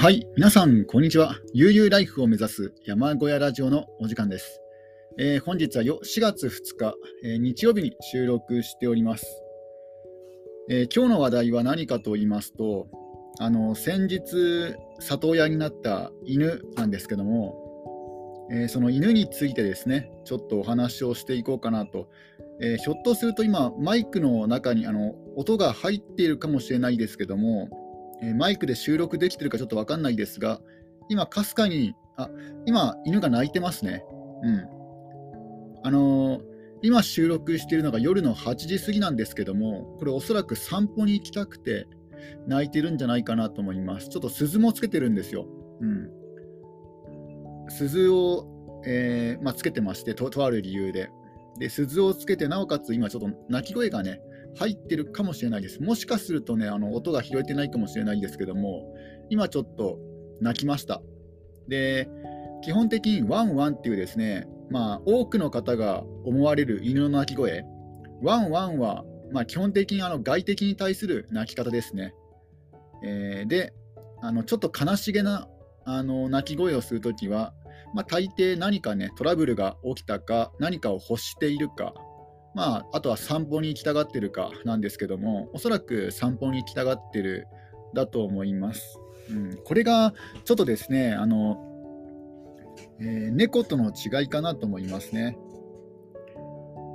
はい、皆さん、こんにちは。悠々ライフを目指す山小屋ラジオのお時間です。えー、本日はよ4月2日、えー、日曜日に収録しております、えー、今日の話題は何かと言いますと、あの先日、里親になった犬なんですけども、えその犬についてですね、ちょっとお話をしていこうかなと。えひょっとすると今、マイクの中にあの音が入っているかもしれないですけども、えマイクで収録できてるかちょっと分かんないですが、今、かすかに、あ今、犬が鳴いてますね。うん。あのー、今収録しているのが夜の8時過ぎなんですけども、これおそらく散歩に行きたくて泣いてるんじゃないかなと思います。ちょっと鈴もつけてるんですよ。うん。鈴を、えー、まあ、つけてましてと、とある理由で。で、鈴をつけて、なおかつ今ちょっと鳴き声がね、入ってるかもしれないです。もしかするとね、あの音が拾えてないかもしれないんですけども、今ちょっと泣きました。で、基本的にワンワンっていうですね、まあ、多くの方が思われる犬の鳴き声、ワンワンは、まあ、基本的にあの外敵に対する鳴き方ですね。えー、で、あのちょっと悲しげなあの鳴き声をするときは、まあ、大抵何かね、トラブルが起きたか、何かを欲しているか、まあ、あとは散歩に行きたがってるかなんですけども、おそらく散歩に行きたがってるだと思います。うん、これがちょっとですね、あのえー、猫との違いかなと思いますね。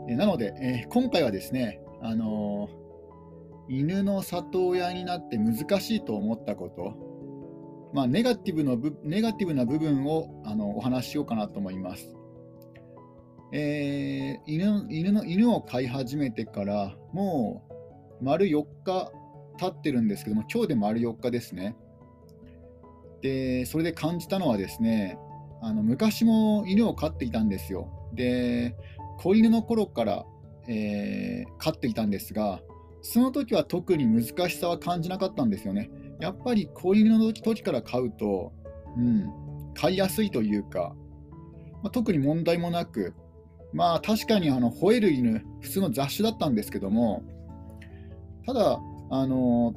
えなので、えー、今回はですね、あのー、犬の里親になって難しいと思ったこと、まあ、ネガティブのネガティブな部分をあのお話ししようかなと思います。えー、犬犬の犬を飼い始めてからもう丸4日経ってるんですけども、今日で丸4日ですね。で、それで感じたのはですね、あの昔も犬を飼っていたんですよ。で、子犬の頃から、えー、飼っていたんですが、その時は特に難しさは感じなかったんですよね。やっぱり子犬の時から飼うと、うん、飼いやすいというか、まあ、特に問題もなく、まあ確かにあの吠える犬、普通の雑種だったんですけども、ただ、あの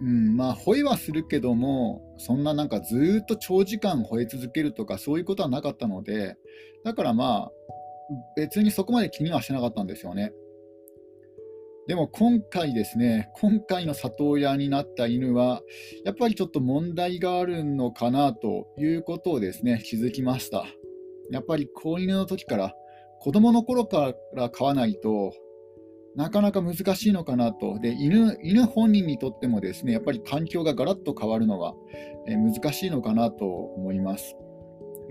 うん、まあ吠えはするけども、そんななんかずっと長時間吠え続けるとかそういうことはなかったので、だからまあ、別にそこまで気にはしてなかったんですよね。でも今回ですね、今回の里親になった犬は、やっぱりちょっと問題があるのかなということをですね、気づきました。やっぱり子犬の時から、子供の頃から飼わないとなかなか難しいのかなと。で犬、犬本人にとってもですね、やっぱり環境がガラッと変わるのは、え難しいのかなと思います。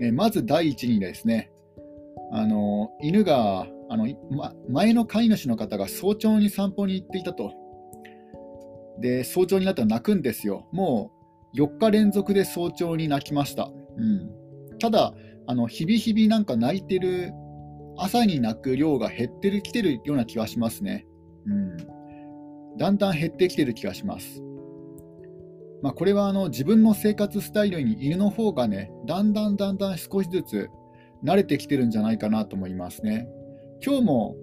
えまず第一にですね、あの犬があの、ま、前の飼い主の方が早朝に散歩に行っていたと。で、早朝になったら泣くんですよ。もう4日連続で早朝に泣きました。うん、ただ、あの日々日々なんか泣いてる朝に泣く量が減ってるきてるような気がしますね。うん。だんだん減ってきてる気がします。まあ、これはあの自分の生活スタイルに犬の方がね、だんだんだんだん少しずつ慣れてきてるんじゃないかなと思いますね。今日も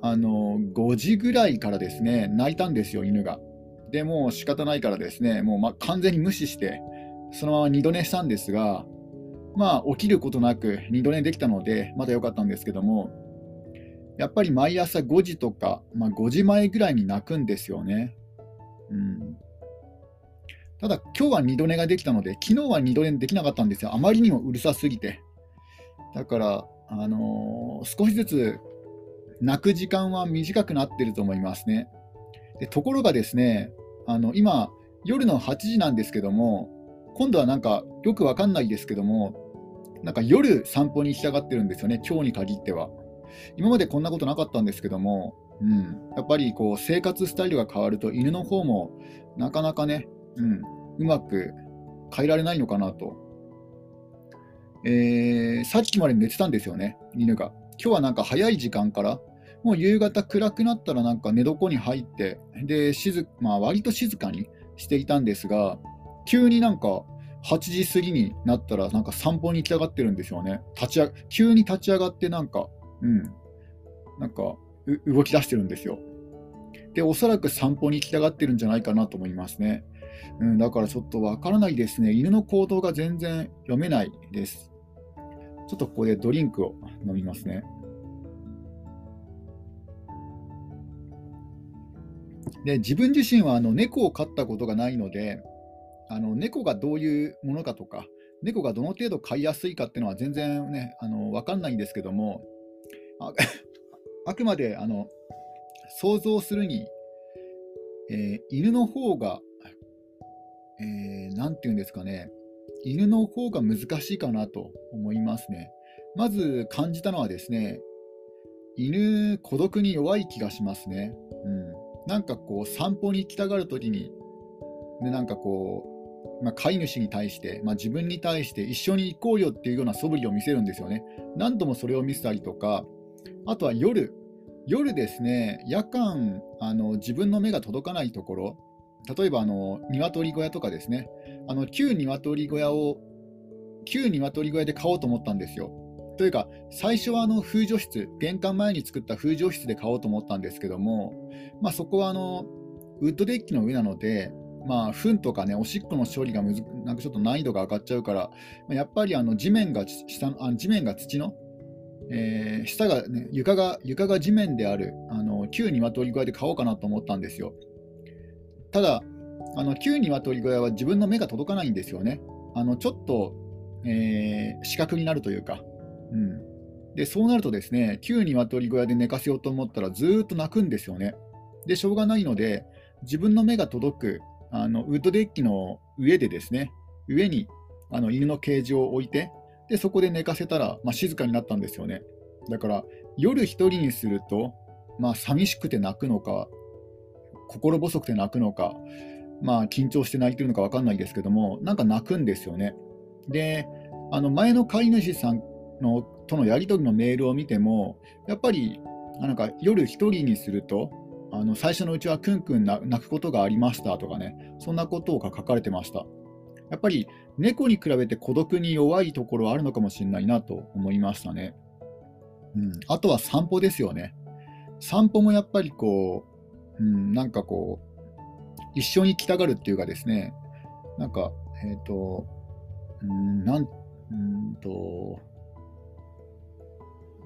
あの5時ぐらいからですね、泣いたんですよ、犬が。でもう仕方ないからですね、もうま完全に無視して、そのまま二度寝したんですが、まあ、起きることなく二度寝できたので、まだ良かったんですけども、やっぱり毎朝5時とか、まあ、5時前ぐらいに泣くんですよね。うん、ただ、今日は二度寝ができたので、昨日は二度寝できなかったんですよ。あまりにもうるさすぎて。だから、あのー、少しずつ泣く時間は短くなってると思いますね。でところがですね、あの今、夜の8時なんですけども、今度はなんかよくわかんないですけども、なんか夜散歩に行きたがってるんですよね、今日に限っては。今までこんなことなかったんですけども、うん、やっぱりこう生活スタイルが変わると、犬の方もなかなかね、うん、うまく変えられないのかなと。えー、さっきまで寝てたんですよね、犬が。今日はなんか早い時間から、もう夕方暗くなったらなんか寝床に入って、で、静まあ、割と静かにしていたんですが、急になんか8時過ぎになったら、なんか散歩に行きたがってるんですよね。立ち急に立ち上がって、なんか、うん、なんか動き出してるんですよ。で、おそらく散歩に行きたがってるんじゃないかなと思いますね。うん、だからちょっとわからないですね。犬の行動が全然読めないです。ちょっとここでドリンクを飲みますね。で自分自身はあの猫を飼ったことがないので、あの猫がどういうものかとか、猫がどの程度飼いやすいかっていうのは全然ね、あの分かんないんですけども、あ あくまであの想像するに、えー、犬の方が、えー、て言うんですかね、犬の方が難しいかなと思いますね。まず感じたのはですね、犬、孤独に弱い気がしますね。うん、なんかこう、散歩に行きたがるときに、でなんかこう、まあ、飼い主に対して、まあ、自分に対して一緒に行こうよっていうような素振りを見せるんですよね。何度もそれを見せたりとか、あとは夜、夜ですね、夜間、あの自分の目が届かないところ、例えばあの鶏小屋とかですね、あの旧鶏小屋を、旧鶏小屋で買おうと思ったんですよ。というか、最初はあの風除室、玄関前に作った風除室で買おうと思ったんですけども、まあ、そこはあのウッドデッキの上なので、まあ、糞とかね、おしっこの処理がむずなんかちょっと難易度が上がっちゃうから、やっぱりあの地面が下あ地面が土の、えー、下が、ね、床が床が地面であるあの旧鶏小屋で買おうかなと思ったんですよ。ただ、あの旧鶏小屋は自分の目が届かないんですよね。あのちょっと、えー、視覚になるというか、うん、でそうなるとですね、旧鶏小屋で寝かせようと思ったらずっと泣くんですよね。で、しょうがないので、自分の目が届くあのウッドデッキの上でですね、上にあの犬のケージを置いて、でそこで寝かせたら、まあ、静かになったんですよね。だから夜1人にすると、まあ、寂しくて泣くのか、心細くて泣くのか、まあ、緊張して泣いてるのか分かんないですけども、なんか泣くんですよね。で、あの前の飼い主さんのとのやり取りのメールを見ても、やっぱりなんか夜1人にすると、あの最初のうちはくんくん泣くことがありましたとかね、そんなことが書かれてました。やっぱり猫に比べて孤独に弱いところはあるのかもしれないなと思いましたね。うん、あとは散歩ですよね。散歩もやっぱりこう、うん、なんかこう、一緒に来たがるっていうかですね、なんか、えっ、ー、と、うん、なん、うんと、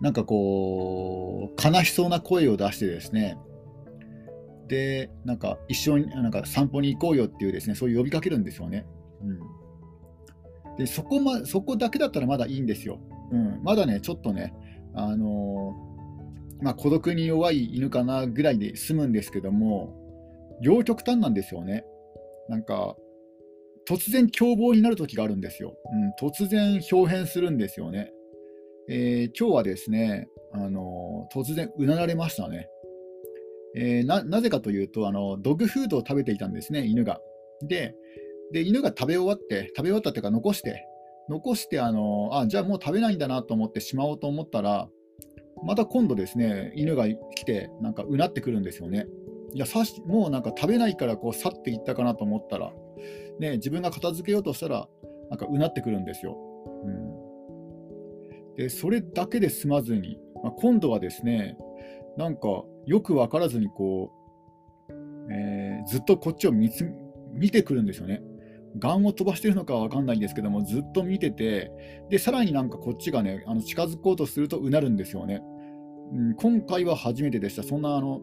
なんかこう、悲しそうな声を出してですね、で、なんか一緒になんか散歩に行こうよっていうですね、そういう呼びかけるんですよね。うん、でそこまそこだけだったらまだいいんですよ。うん、まだね、ちょっとね、あのー、まあ、孤独に弱い犬かなぐらいで済むんですけども、両極端なんですよね。なんか、突然凶暴になる時があるんですよ。うん、突然表変するんですよね。えー、今日はですね、あのー、突然うなられましたね。えー、ななぜかというとあの、ドッグフードを食べていたんですね、犬が。で、で犬が食べ終わって、食べ終わったっていうか、残して、残してあのあ、じゃあもう食べないんだなと思ってしまおうと思ったら、また今度ですね、犬が来て、なんかうなってくるんですよね。いやさしもうなんか食べないからこう去っていったかなと思ったら、ね、自分が片付けようとしたら、なんかうなってくるんですよ。うん、でそれだけで済まずに、まあ、今度はですね、なんかよく分からずにこう、えー、ずっとこっちを見つ見てくるんですよね。ガンを飛ばしてるのかは分かんないんですけども、ずっと見てて、で、さらになんかこっちがね、あの近づこうとするとうなるんですよね。うん、今回は初めてでした。そんなあの、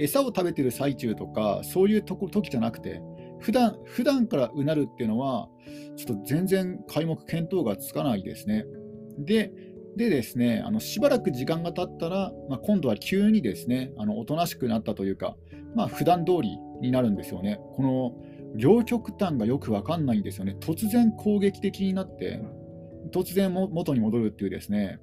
餌を食べてる最中とか、そういうとこ時じゃなくて、普段普段からうなるっていうのは、ちょっと全然皆目見当がつかないですね。で、でですね、あのしばらく時間が経ったら、まあ、今度は急にですね、あのおとなしくなったというか、まあ、普段通りになるんですよね。この両極端がよく分かんないんですよね。突然攻撃的になって、突然も元に戻るっていうですね、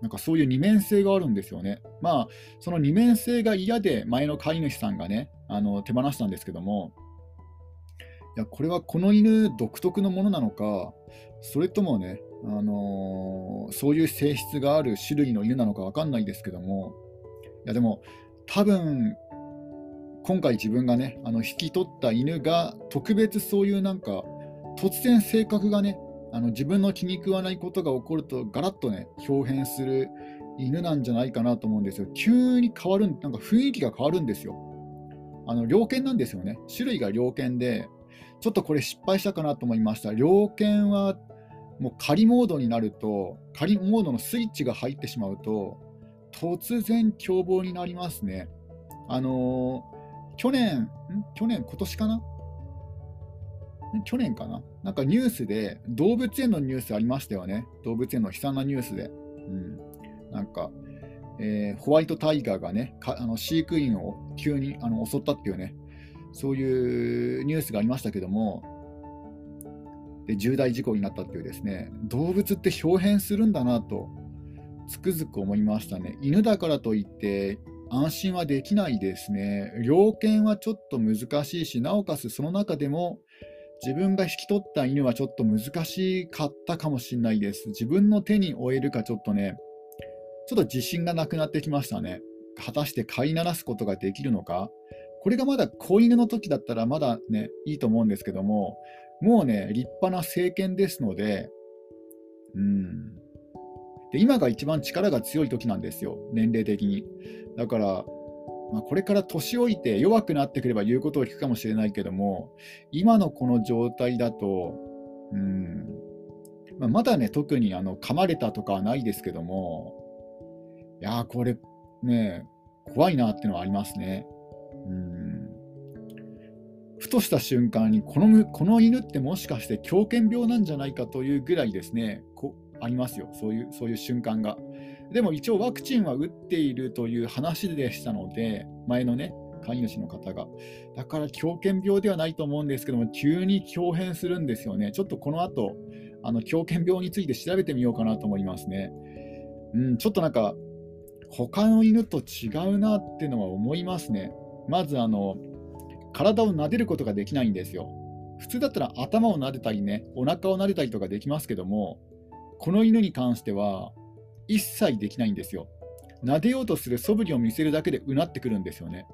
なんかそういう二面性があるんですよね。まあ、その二面性が嫌で前の飼い主さんがね、あの手放したんですけども、いや、これはこの犬独特のものなのか、それともね、あのー、そういう性質がある種類の犬なのか分かんないですけども、いやでも、多分今回自分がね、あの引き取った犬が特別そういうなんか、突然性格がね、あの自分の気に食わないことが起こると、ガラッとね、表変する犬なんじゃないかなと思うんですよ。急に変わる、なんか雰囲気が変わるんですよ。あの猟犬なんですよね。種類が猟犬で、ちょっとこれ失敗したかなと思いました。猟犬はもう仮モードになると、仮モードのスイッチが入ってしまうと、突然凶暴になりますね。あのー、去年、ん？去年、今年かな？去年かな？なんかニュースで、動物園のニュースありましたよね。動物園の悲惨なニュースで。うん、なんか、えー、ホワイトタイガーがね、あの飼育員を急にあの襲ったっていうね、そういうニュースがありましたけども、で重大事故になったっていうですね、動物って表変するんだなと、つくづく思いましたね。犬だからといって安心はできないですね。猟犬はちょっと難しいし、なおかつその中でも自分が引き取った犬はちょっと難しかったかもしれないです。自分の手に負えるかちょっとね、ちょっと自信がなくなってきましたね。果たして飼いならすことができるのかこれがまだ子犬の時だったらまだね、いいと思うんですけども、もうね、立派な成犬ですので、うん。で、今が一番力が強い時なんですよ、年齢的に。だから、まあ、これから年老いて弱くなってくれば言うことを聞くかもしれないけども、今のこの状態だと、うんまあ、まだね、特にあの噛まれたとかはないですけども、いやー、これね、怖いなっていうのはありますね。うんふとした瞬間にこの、この犬ってもしかして狂犬病なんじゃないかというぐらいですね、こありますよそういう、そういう瞬間が。でも一応ワクチンは打っているという話でしたので、前のね、飼い主の方が。だから狂犬病ではないと思うんですけども、急に狂変するんですよね。ちょっとこの後、あの狂犬病について調べてみようかなと思いますね。うん、ちょっとなんか、他の犬と違うなっていうのは思いますね。まずあの、体を撫でることができないんですよ。普通だったら頭を撫でたりね、お腹を撫でたりとかできますけども、この犬に関しては一切できないんですよ。撫でようとする素振りを見せるだけでうなってくるんですよね。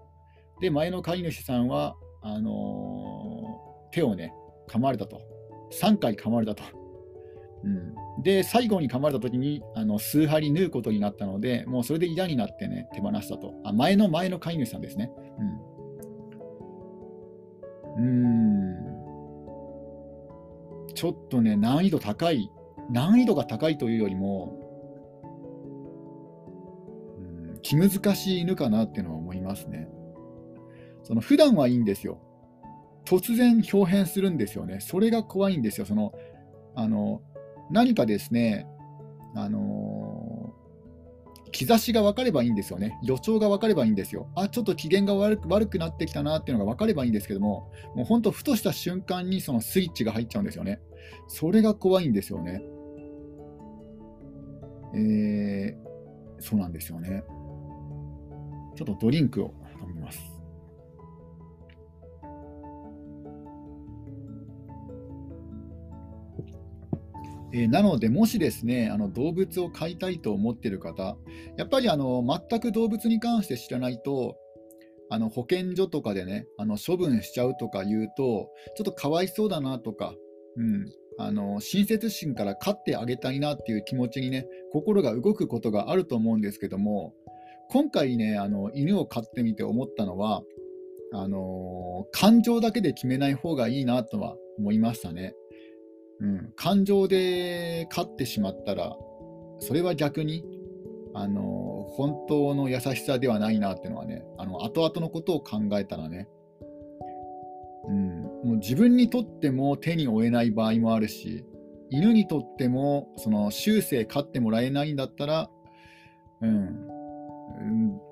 で、前の飼い主さんは、あのー、手をね、噛まれたと。3回噛まれたと。うん、で、最後に噛まれた時にあに数針縫うことになったので、もうそれで嫌になってね、手放したと。あ前の前の飼い主さんですね。うん。うんちょっとね、難易度高い、難易度が高いというよりも、気難しい犬かなっていうのは思いますね。その普段はいいんですよ。突然表変するんですよね。それが怖いんですよ。そのあの何かですね、あの、兆しが分かればいいんですよね。予兆が分かればいいんですよ。あ、ちょっと機嫌が悪く悪くなってきたなっていうのが分かればいいんですけども、もう本当、ふとした瞬間にそのスイッチが入っちゃうんですよね。それが怖いんですよね。えー、そうなんですよね。ちょっとドリンクを飲みます。え、なので、もしですね、あの動物を飼いたいと思っている方、やっぱりあの全く動物に関して知らないと、あの保健所とかでね、あの処分しちゃうとか言うと、ちょっとかわいそうだなとか、うん、あの親切心から飼ってあげたいなっていう気持ちにね、心が動くことがあると思うんですけども、今回ね、あの犬を飼ってみて思ったのは、あの感情だけで決めない方がいいなとは思いましたね。うん、感情で勝ってしまったら、それは逆に、あの本当の優しさではないなっていうのはね、あの後々のことを考えたらね、うん、もう自分にとっても手に負えない場合もあるし、犬にとってもその終生飼ってもらえないんだったら、うん、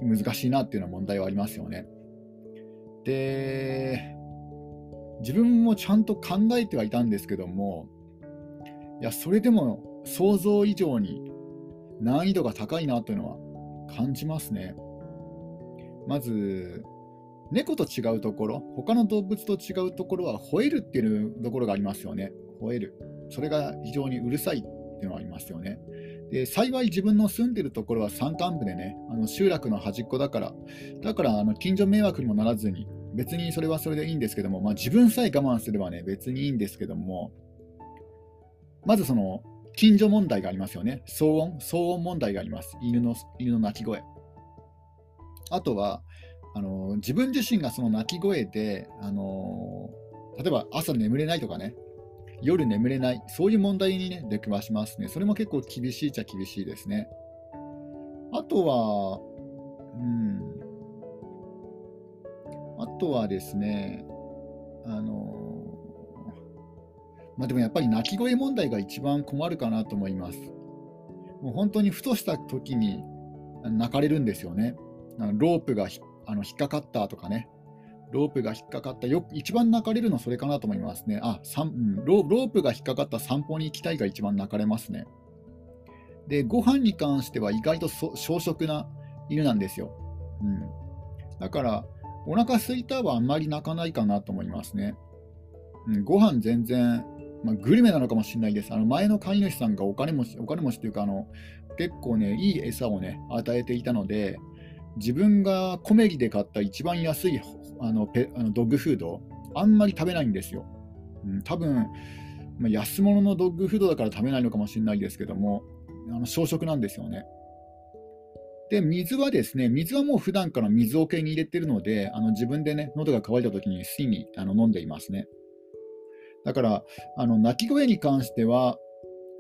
うん、難しいなっていうような問題はありますよね。で、自分もちゃんと考えてはいたんですけども、いや、それでも想像以上に難易度が高いなというのは感じますね。まず、猫と違うところ、他の動物と違うところは、吠えるっていうところがありますよね。吠える。それが非常にうるさいっていうのがありますよね。で幸い自分の住んでるところは山間部でね、あの集落の端っこだから、だからあの近所迷惑にもならずに、別にそれはそれでいいんですけども、まあ、自分さえ我慢すればね、別にいいんですけども、まずその近所問題がありますよね。騒音、騒音問題があります。犬の犬の鳴き声。あとはあの、自分自身がその鳴き声で、あの例えば朝眠れないとかね、夜眠れない、そういう問題に、ね、出くわしますね。それも結構厳しいっちゃ厳しいですね。あとは、うん、あとはですね、あのまあ、でもやっぱり泣き声問題が一番困るかなと思います。もう本当にふとした時に泣かれるんですよね。ロープがあの引っかかったとかね、ロープが引っかかった、よ一番泣かれるのそれかなと思いますね。あ、うん、ロロープが引っかかった散歩に行きたいが一番泣かれますね。で、ご飯に関しては意外と小食な犬なんですよ。うん、だから、お腹空いたはあんまり泣かないかなと思いますね。うん、ご飯全然、まあ、グルメなのかもしれないです。あの前の飼い主さんがお金持ち、お金持ちというかあの、結構ね、いい餌をね、与えていたので、自分がコメリで買った一番安いあのペあのドッグフード、あんまり食べないんですよ。うん、多分、まあ、安物のドッグフードだから食べないのかもしれないですけども、あの小食なんですよね。で、水はですね、水はもう普段から水桶に入れてるので、あの自分でね、喉が渇いた時に水にあの飲んでいますね。だから、あの鳴き声に関しては、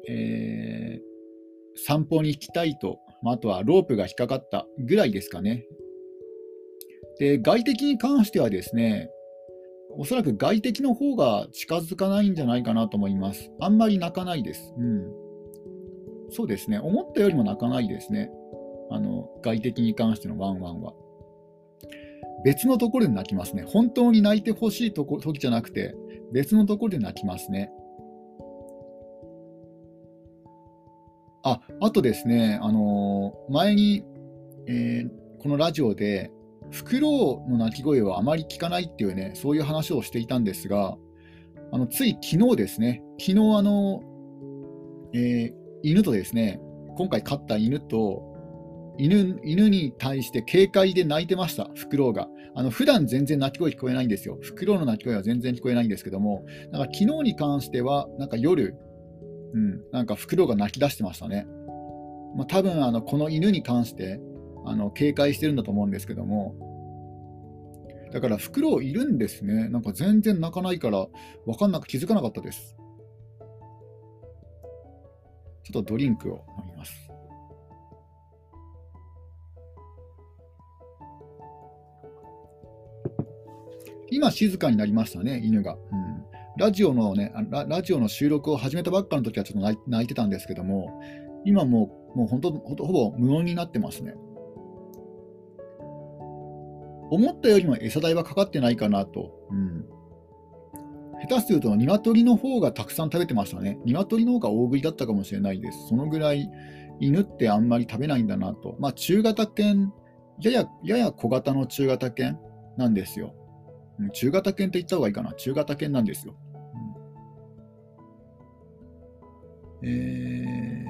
えー、散歩に行きたいと、まあ、あとはロープが引っかかったぐらいですかね。で、外敵に関してはですね、おそらく外敵の方が近づかないんじゃないかなと思います。あんまり泣かないです。うん。そうですね。思ったよりも泣かないですね。あの、外敵に関してのワンワンは。別のところで泣きますね。本当に泣いてほしいとこ時じゃなくて、別のところで泣きますね。あ、あとですね、あのー、前に、えー、このラジオで、フクロウの鳴き声はあまり聞かないっていうね、そういう話をしていたんですが、あのつい昨日ですね、昨日あの、えー、犬とですね、今回飼った犬と犬、犬に対して警戒で鳴いてました、フクロウが。あの普段全然鳴き声聞こえないんですよ。フクロウの鳴き声は全然聞こえないんですけども、なんか昨日に関しては、なんか夜、うん、なんかフクロウが鳴き出してましたね。まあ、多分あのこの犬に関してあの警戒してるんだと思うんですけども、だからフクロウいるんですね。なんか全然鳴かないから、分かんなく気づかなかったです。ちょっとドリンクを飲みます。今静かになりましたね、犬が。うん、ラジオのねラ、ラジオの収録を始めたばっかの時はちょっと泣いてたんですけども、今もう、もう本当、ほぼ無音になってますね。思ったよりも餌代はかかってないかなと。うん、下手すると、鶏の方がたくさん食べてましたね。鶏の方が大食いだったかもしれないです。そのぐらい、犬ってあんまり食べないんだなと。まあ、中型犬、やや、やや小型の中型犬なんですよ。中型犬って言った方がいいかな。中型犬なんですよ。うん、え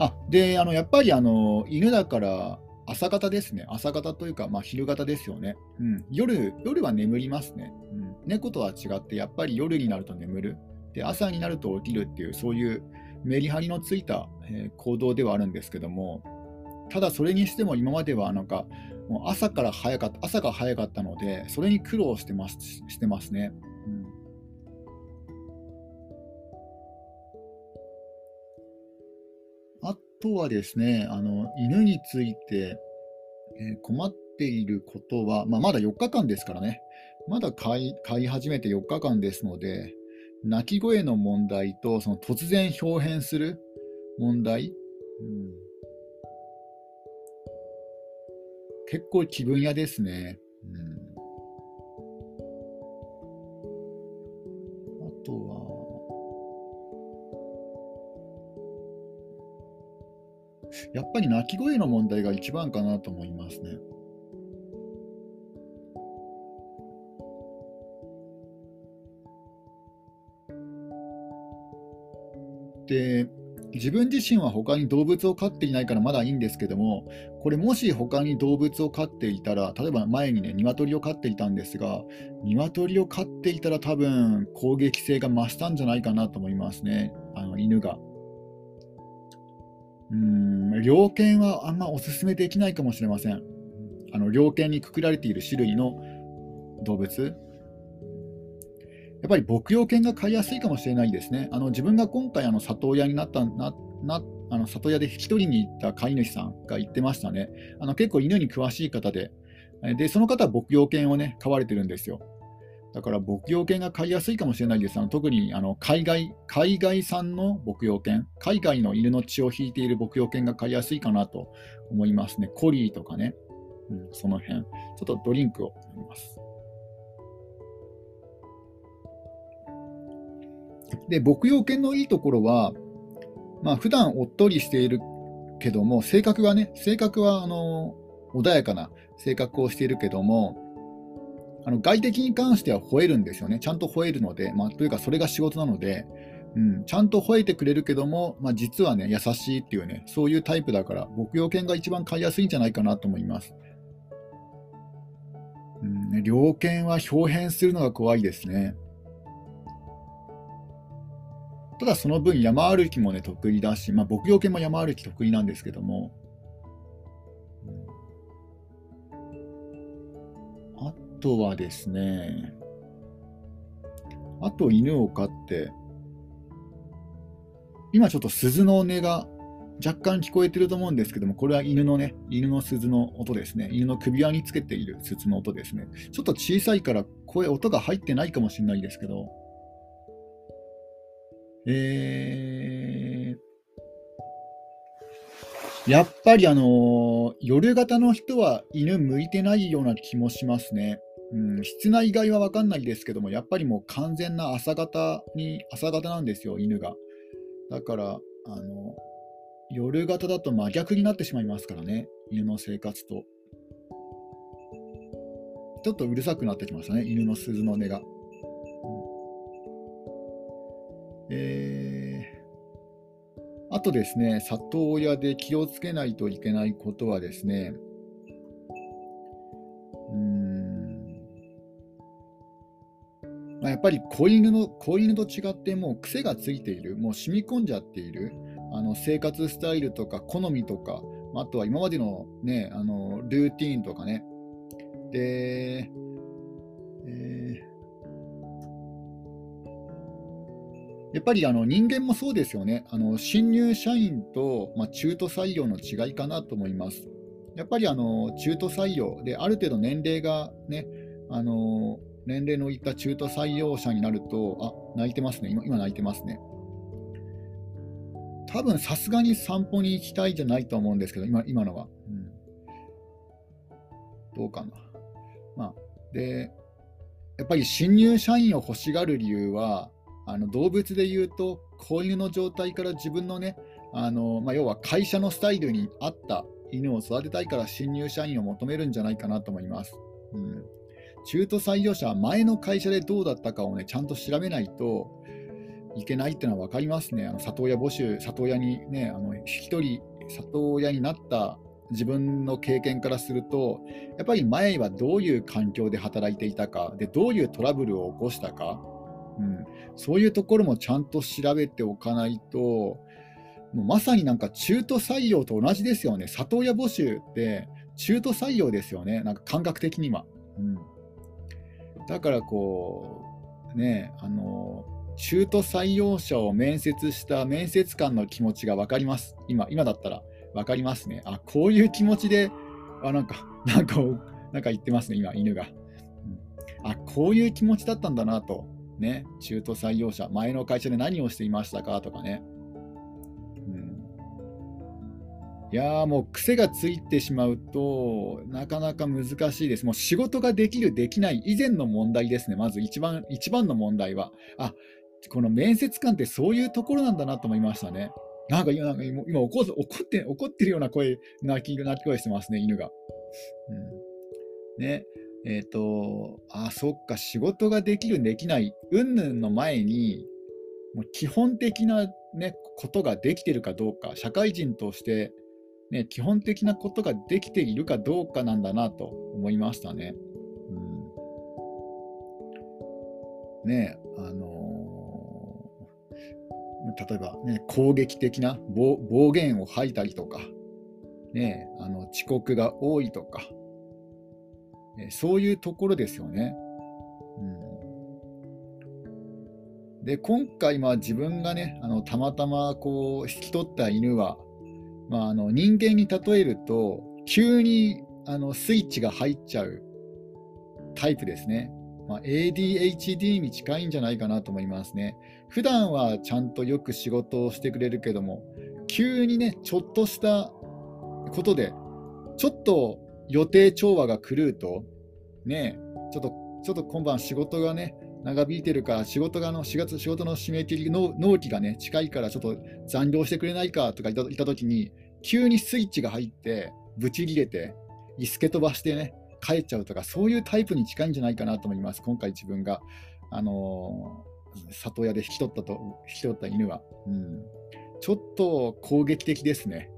ー、あ、で、あの、やっぱりあの、犬だから朝方ですね。朝方というか、まあ、昼型ですよね。うん。夜、夜は眠りますね。うん。猫とは違って、やっぱり夜になると眠る。で、朝になると起きるっていう、そういうメリハリのついた、えー、行動ではあるんですけども、ただそれにしても今まではなんかもう朝から早かった朝が早かったのでそれに苦労してますしてますね。うん。あとはですね、あの犬について、えー、困っていることは、まあ、まだ4日間ですからね、まだ飼い飼い始めて4日間ですので、鳴き声の問題とその突然表変する問題、うん。結構気分屋ですね。うん、あとは、やっぱり鳴き声の問題が一番かなと思いますね。で、自分自身は他に動物を飼っていないからまだいいんですけども、これもし他に動物を飼っていたら、例えば前にね、鶏を飼っていたんですが、鶏を飼っていたら多分攻撃性が増したんじゃないかなと思いますね、あの犬が。うん、猟犬はあんまおすすめできないかもしれません。あの猟犬にくくられている種類の動物。やっぱり牧羊犬が飼いやすいかもしれないですね。あの自分が今回あの里親になったななあの里親で引き取りに行った飼い主さんが言ってましたね。あの結構犬に詳しい方で、でその方は牧羊犬をね飼われてるんですよ。だから牧羊犬が飼いやすいかもしれないです。あの特にあの海外海外産の牧羊犬、海外の犬の血を引いている牧羊犬が飼いやすいかなと思いますね。コリーとかね、うん、その辺。ちょっとドリンクを飲みます。で、牧羊犬のいいところは、まあ普段おっとりしているけども、性格がね、性格はあの穏やかな性格をしているけども、あの外敵に関しては吠えるんですよね。ちゃんと吠えるので、まあ、というかそれが仕事なので、うん、ちゃんと吠えてくれるけども、まあ、実はね、優しいっていうね、そういうタイプだから、牧羊犬が一番飼いやすいんじゃないかなと思います。うん、猟犬は表変するのが怖いですね。ただその分山歩きもね得意だし、まあ、牧羊犬も山歩き得意なんですけどもあ、とはですね、あと犬を飼って、今ちょっと鈴の音が若干聞こえてると思うんですけども、これは犬のね、犬の鈴の音ですね。犬の首輪につけている鈴の音ですね。ちょっと小さいから声、音が入ってないかもしれないですけど、えー、やっぱりあの、夜型の人は犬向いてないような気もしますね。うん、室内以外は分かんないですけども、やっぱりもう完全な朝型に、朝型なんですよ、犬が。だから、あの、夜型だと真逆になってしまいますからね、犬の生活と。ちょっとうるさくなってきましたね、犬の鈴の音が。えー、あとですね、里親で気をつけないといけないことはですね、まあ、やっぱり子犬の子犬と違ってもう癖がついている、もう染み込んじゃっているあの生活スタイルとか好みとか、あとは今までの,、ね、あのルーティーンとかね。で、やっぱりあの人間もそうですよね。あの新入社員と、まあ、中途採用の違いかなと思います。やっぱりあの中途採用である程度年齢がね、あの年齢のいった中途採用者になると、あ、泣いてますね。今、今泣いてますね。多分さすがに散歩に行きたいじゃないと思うんですけど、今今のは。うん、どうかな。まあ、で、やっぱり新入社員を欲しがる理由は、あの動物でいうと、子犬の状態から自分のね、あのまあ、要は会社のスタイルに合った犬を育てたいから新入社員を求めるんじゃないかなと思います。うん中途採用者は前の会社でどうだったかをね、ちゃんと調べないといけないっていうのは分かりますね。あの里親募集、里親にね、あの一人里親になった自分の経験からすると、やっぱり前はどういう環境で働いていたか、でどういうトラブルを起こしたか、うん、そういうところもちゃんと調べておかないと、もうまさになんか中途採用と同じですよね。里親募集って中途採用ですよね。なんか感覚的には。うんだからこう、ね、あの、中途採用者を面接した面接官の気持ちが分かります。今、今だったら分かりますね。あ、こういう気持ちで、あ、なんか、なんか、なんか言ってますね、今、犬が。うん、あ、こういう気持ちだったんだなと。ね、中途採用者、前の会社で何をしていましたかとかね。うんいやーもう癖がついてしまうとなかなか難しいです。もう仕事ができる、できない以前の問題ですね。まず一番一番の問題は。あこの面接官ってそういうところなんだなと思いましたね。なんか今、なんか今今怒怒って怒ってるような声、泣き泣き声してますね、犬が。うん、ね。えっ、ー、と、あ、そっか、仕事ができる、できない、うんぬんの前に、もう基本的な、ね、ことができてるかどうか、社会人としてね、基本的なことができているかどうかなんだなと思いましたね。うん、ねあのー、例えば、ね、攻撃的な暴言を吐いたりとか、ね、あの遅刻が多いとか、そういうところですよね。うん、で今回、まあ、自分がねあのたまたまこう引き取った犬は、まあ、あの人間に例えると急にあのスイッチが入っちゃうタイプですね。まあ、ADHD に近いんじゃないかなと思いますね。普段はちゃんとよく仕事をしてくれるけども、急にね、ちょっとしたことで、ちょっと予定調和が狂うと、ね、ちょっと、ちょっと今晩仕事がね、長引いてるから、仕事がの4月、仕事の締め切りの納期がね、近いからちょっと残業してくれないかとか言ったときに、急にスイッチが入って、ブチ切れて、椅子け飛ばしてね、帰っちゃうとか、そういうタイプに近いんじゃないかなと思います。今回自分が、あのー、里親で引き取ったと、引き取った犬は。うん、ちょっと攻撃的ですね。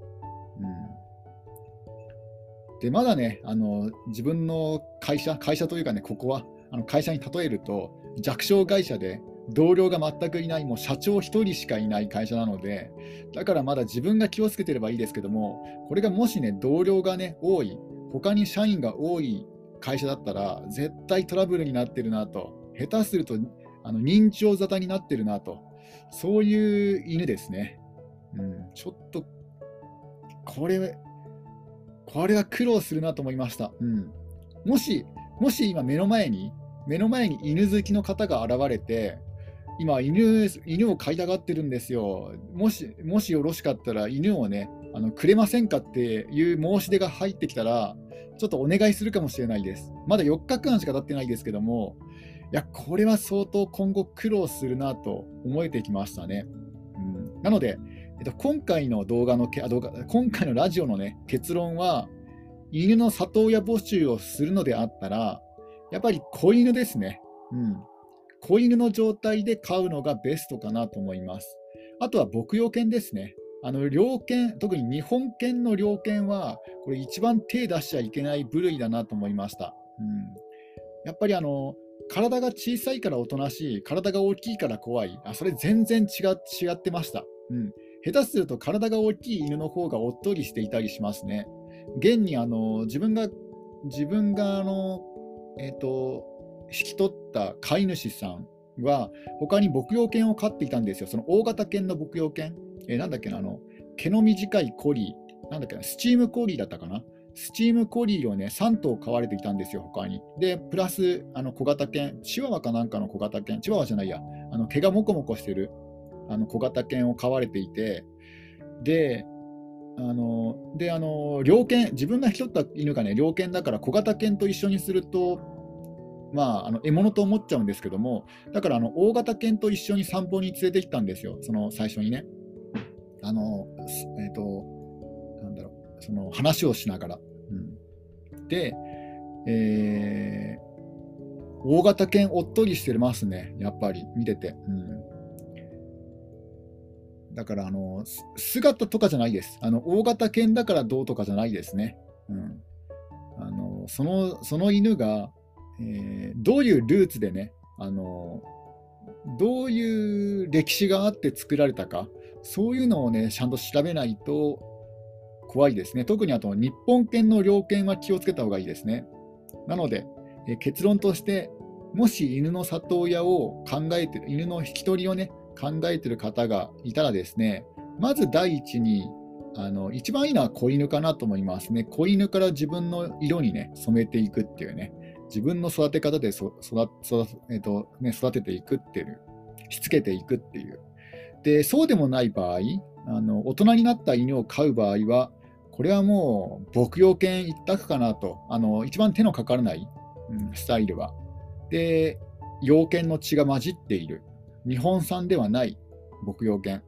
で、まだね、あの自分の会社、会社というかね、ここは、あの会社に例えると、弱小会社で同僚が全くいない、もう社長1人しかいない会社なので、だからまだ自分が気をつけてればいいですけども、これがもしね、同僚がね、多い、他に社員が多い会社だったら、絶対トラブルになってるなと、下手するとあの認知症沙汰になってるなと、そういう犬ですね。うん、ちょっと、これ、これは苦労するなと思いました。うん、もし、もし今目の前に、目の前に犬好きの方が現れて、今犬、犬を飼いたがってるんですよ。もし、もしよろしかったら犬をね、あのくれませんかっていう申し出が入ってきたら、ちょっとお願いするかもしれないです。まだ4日間しか経ってないですけども、いや、これは相当今後苦労するなと思えてきましたね。うん、なので、えっと、今回の動画のあ動画、今回のラジオのね、結論は、犬の里親募集をするのであったら、やっぱり子犬ですね。うん。子犬の状態で飼うのがベストかなと思います。あとは牧羊犬ですね。あの猟犬、特に日本犬の猟犬は、これ一番手出しちゃいけない部類だなと思いました。うん、やっぱりあの体が小さいからおとなしい、体が大きいから怖い、あそれ全然違違ってました、うん。下手すると体が大きい犬の方がおっとりしていたりしますね。現にあの自分が、自分があの、えっ、ー、と、引き取った飼い主さんは、他に牧羊犬を飼っていたんですよ。その大型犬の牧羊犬。えー、なんだっけな、あの、毛の短いコリー、なんだっけな、スムースコリーだったかな。スムースコリーをね、3頭飼われていたんですよ、他に。で、プラス、あの小型犬、チワワかなんかの小型犬、チワワじゃないや、あの毛がモコモコしてるあの小型犬を飼われていて、で、あのであの猟犬、自分が引き取った犬がね、猟犬だから小型犬と一緒にすると、まあ、あの獲物と思っちゃうんですけども、だからあの大型犬と一緒に散歩に連れて行ったんですよ、その最初にね。あの、えっ、ー、と、なんだろう、その話をしながら。うん、で、えー、大型犬おっとりしてますね、やっぱり、見てて。うんだからあの姿とかじゃないです。あの大型犬だからどうとかじゃないですね。うん、あのそのその犬が、えー、どういうルーツでねあの、どういう歴史があって作られたか、そういうのをね、ちゃんと調べないと怖いですね。特にあと、日本犬の猟犬は気をつけた方がいいですね。なので、え結論として、もし犬の里親を考えてる、犬の引き取りをね、考えてる方がいたらですね、まず第一に、あの一番いいのは子犬かなと思いますね。子犬から自分の色にね、染めていくっていうね。自分の育て方で育えーとね、育てていくっていう、しつけていくっていう。で、そうでもない場合、あの大人になった犬を飼う場合は、これはもう牧羊犬一択かなと、あの一番手のかからない、うん、スタイルは。で、羊犬の血が混じっている、日本産ではない牧羊犬。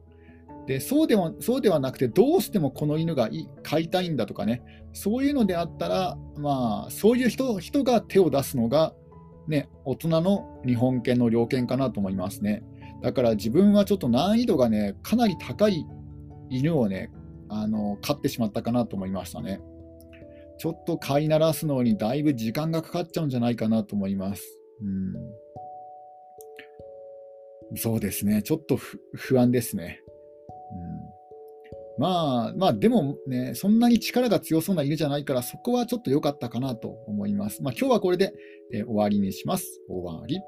でそうではそうではなくて、どうしてもこの犬が飼いたいんだとかね、そういうのであったら、まあ、そういう人人が手を出すのが、ね、大人の日本犬の猟犬かなと思いますね。だから自分はちょっと難易度がね、かなり高い犬をね、あの飼ってしまったかなと思いましたね。ちょっと飼いならすのにだいぶ時間がかかっちゃうんじゃないかなと思います。うん、そうですね、ちょっと不安ですね。うんまあ、まあ、でもね、そんなに力が強そうな犬じゃないから、そこはちょっと良かったかなと思います。まあ、今日はこれで、え、終わりにします。終わり。